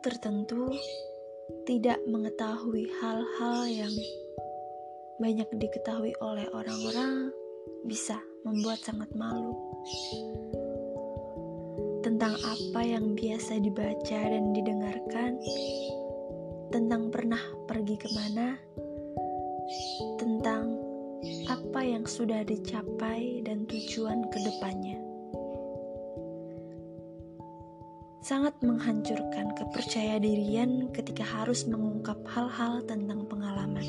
tertentu tidak mengetahui hal-hal yang banyak diketahui oleh orang-orang bisa membuat sangat malu. Tentang apa yang biasa dibaca dan didengarkan, tentang pernah pergi ke mana, tentang apa yang sudah dicapai dan tujuan ke Sangat menghancurkan kepercaya dirian ketika harus mengungkap hal-hal tentang pengalaman.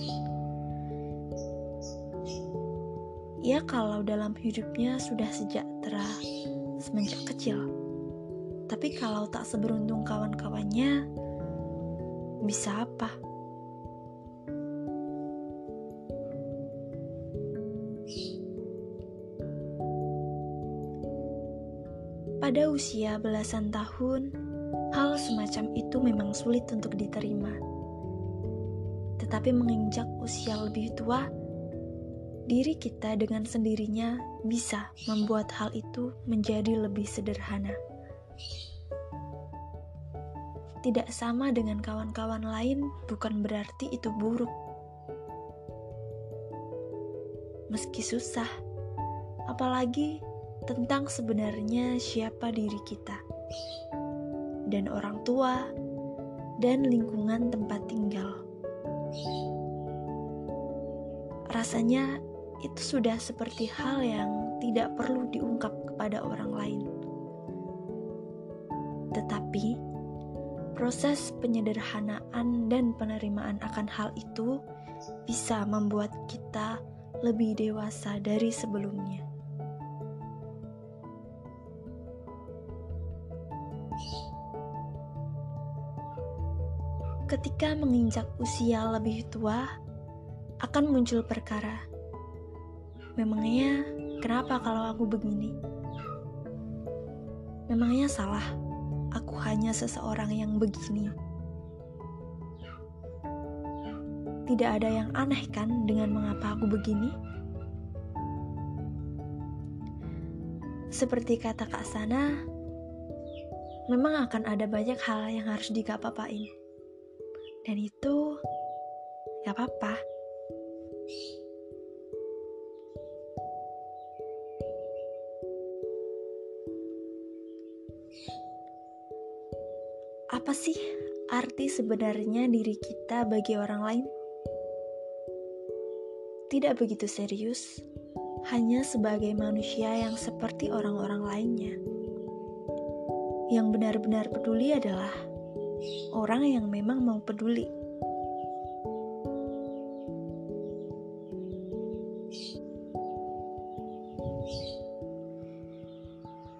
Ya kalau dalam hidupnya sudah sejahtera semenjak kecil. Tapi kalau tak seberuntung kawan-kawannya, bisa apa? Pada usia belasan tahun, hal semacam itu memang sulit untuk diterima. Tetapi menginjak usia lebih tua, diri kita dengan sendirinya bisa membuat hal itu menjadi lebih sederhana. Tidak sama dengan kawan-kawan lain, bukan berarti itu buruk. Meski susah, apalagi tentang sebenarnya siapa diri kita, dan orang tua, dan lingkungan tempat tinggal. Rasanya itu sudah seperti hal yang tidak perlu diungkap kepada orang lain. Tetapi, proses penyederhanaan dan penerimaan akan hal itu bisa membuat kita lebih dewasa dari sebelumnya. Ketika menginjak usia lebih tua, akan muncul perkara Memangnya kenapa kalau aku begini? Memangnya salah, aku hanya seseorang yang begini. Tidak ada yang aneh kan dengan mengapa aku begini? Seperti kata Kak Sana, memang akan ada banyak hal yang harus dikapapain. Dan itu gak apa-apa. Apa sih arti sebenarnya diri kita bagi orang lain? Tidak begitu serius, hanya sebagai manusia yang seperti orang-orang lainnya. Yang benar-benar peduli adalah orang yang memang mau peduli.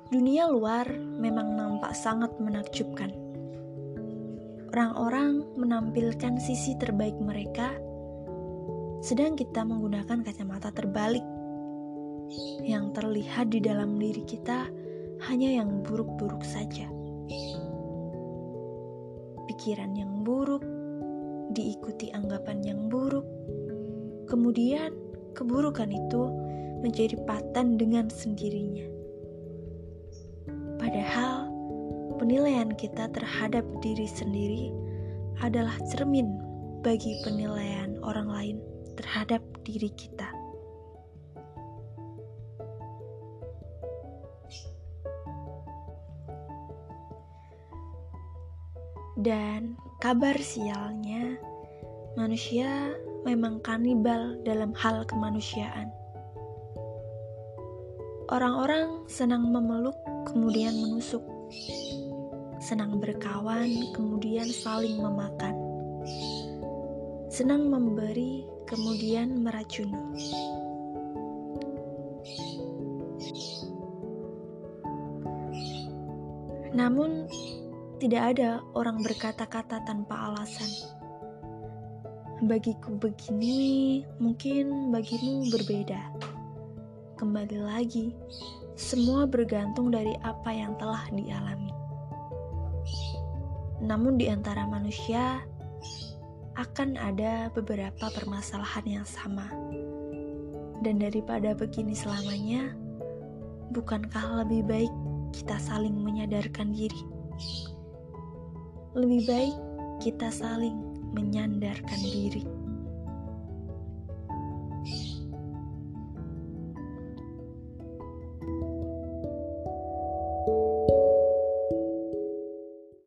Dunia luar memang nampak sangat menakjubkan orang-orang menampilkan sisi terbaik mereka, sedang kita menggunakan kacamata terbalik. Yang terlihat di dalam diri kita hanya yang buruk-buruk saja. Pikiran yang buruk diikuti anggapan yang buruk, kemudian keburukan itu menjadi patan dengan sendirinya. Padahal penilaian kita terhadap diri sendiri adalah cermin bagi penilaian orang lain terhadap diri kita. Dan kabar sialnya, manusia memang kanibal dalam hal kemanusiaan. Orang-orang senang memeluk, kemudian menusuk senang berkawan, kemudian saling memakan, senang memberi, kemudian meracuni. Namun, tidak ada orang berkata-kata tanpa alasan. Bagiku begini, mungkin bagimu berbeda. Kembali lagi, semua bergantung dari apa yang telah dialami. Namun, di antara manusia akan ada beberapa permasalahan yang sama, dan daripada begini selamanya, bukankah lebih baik kita saling menyadarkan diri? Lebih baik kita saling menyandarkan diri.